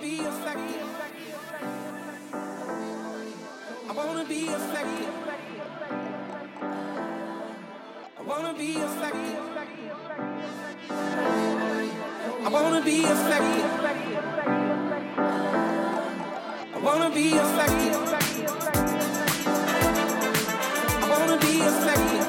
be affected. I wanna be affected. I wanna be affected. I wanna be affected. I wanna be affected. I wanna be affected.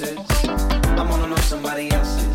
answers. I wanna know somebody else's.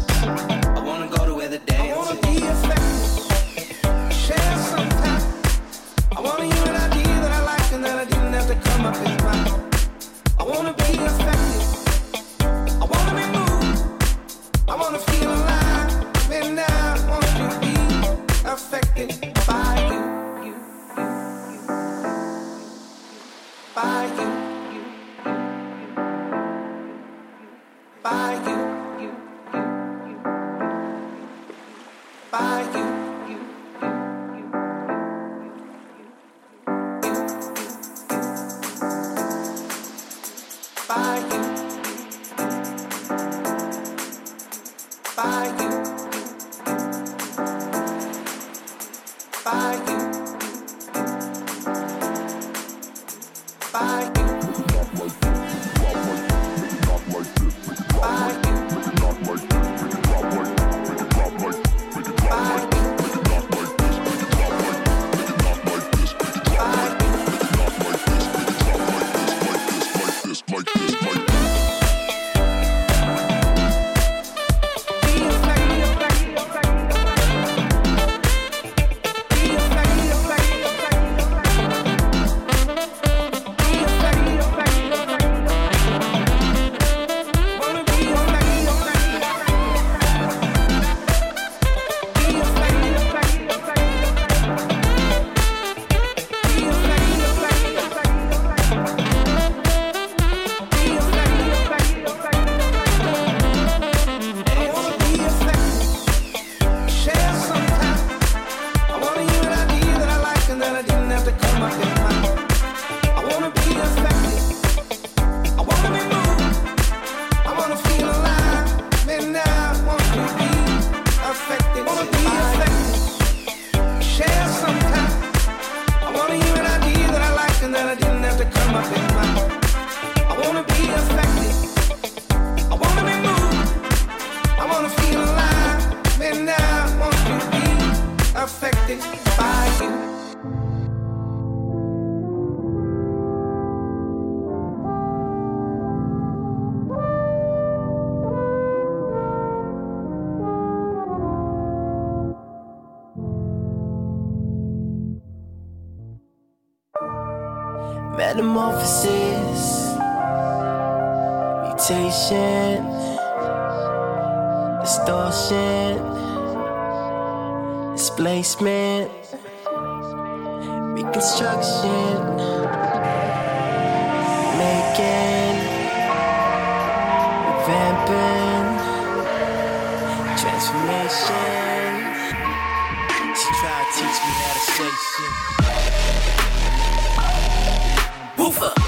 displacement, reconstruction, making, revamping, transformation. She tried to teach me how to say shit. Woofer.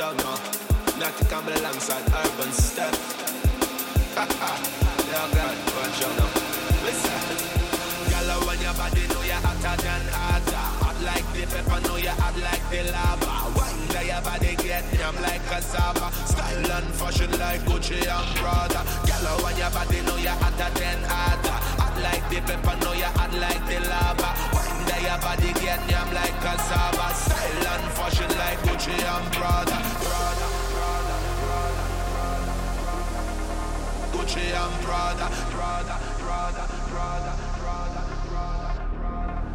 Out now. To come alongside urban step. yeah, God, watch out now. Listen. Girl, when your body know you're hotter than hotter. Hot like the pepper, know you're hot like the lava. Wonder your body get yam like cassava. Style and fashion like Gucci and Prada. Girl, when your body know you're hotter than hotter. Hot like the pepper, know you're hot like the lava. Your body get yam like cassava. Style and fashion like Gucci and Prada. Prada. Gucci and Prada, Prada, Prada, Prada, Prada,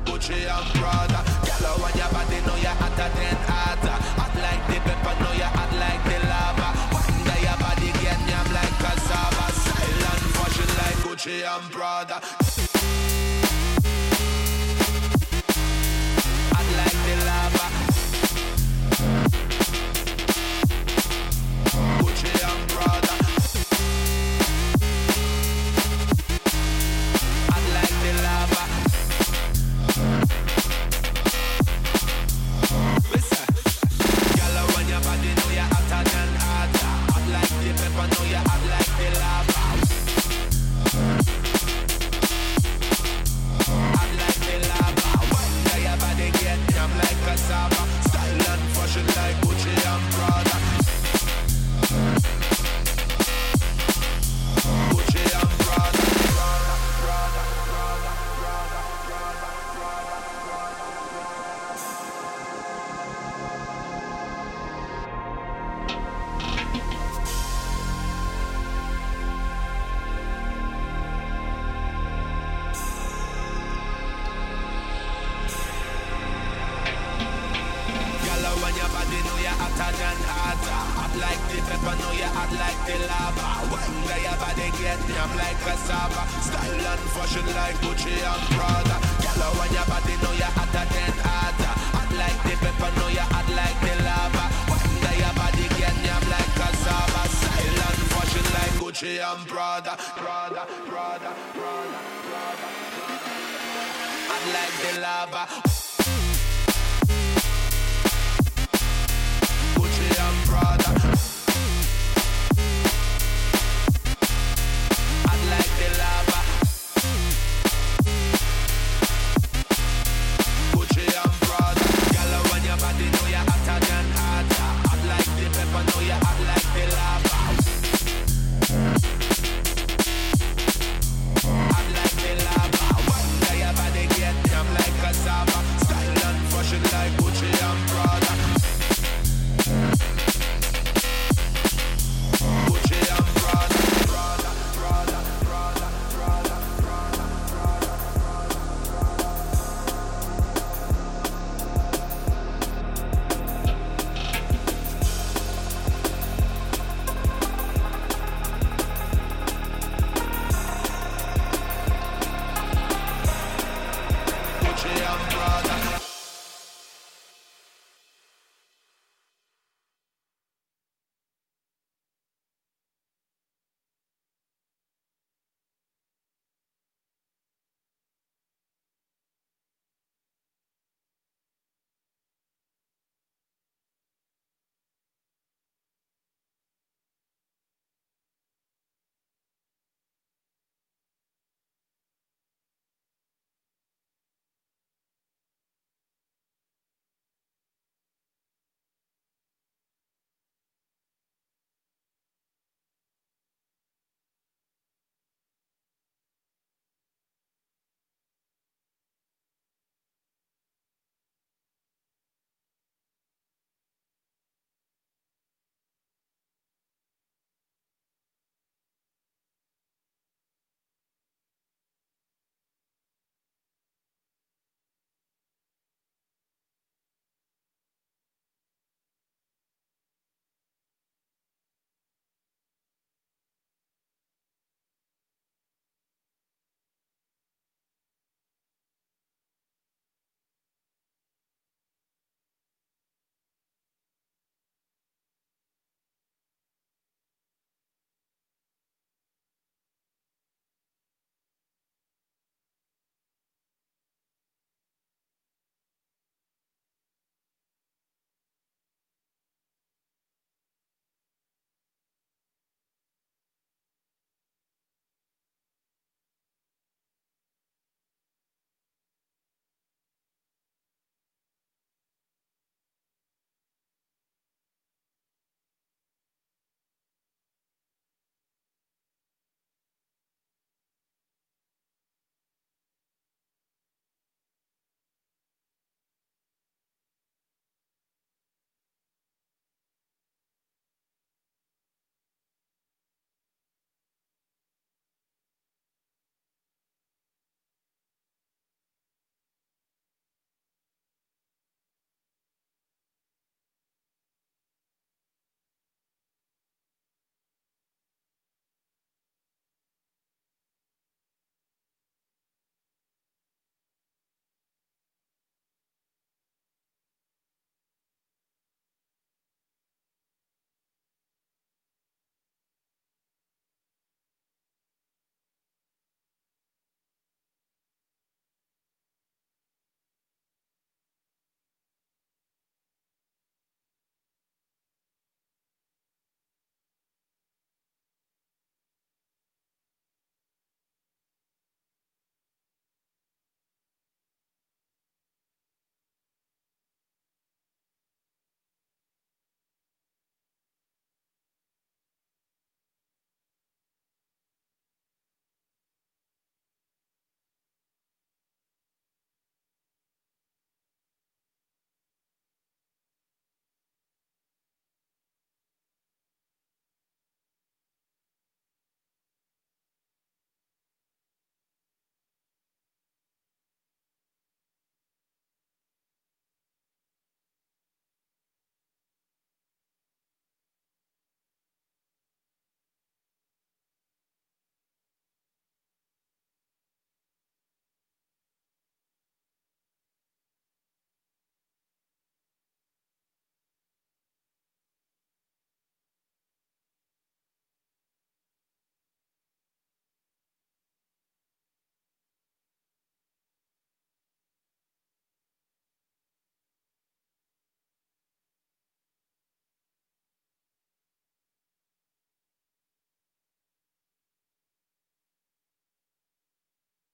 Gucci and Prada. Girl, when your body know you're hotter than hotter. Hot like the pepper, know you're hot like the lava. Wonder your body get yam like cassava. Style and fashion like Gucci and Prada. Your body know you're hotter than hotter Hot like the pepper, know you're hot like the lava. Wonder your body get yam like cassava Style and fashion like Gucci and Prada. Girl, when your body know you're hotter than hotter Hot like the pepper, know you're hot like the lava. Wonder your body get yam like cassava Style and fashion like Gucci and Prada, Prada, Prada, Prada, Prada. Hot like the lava tried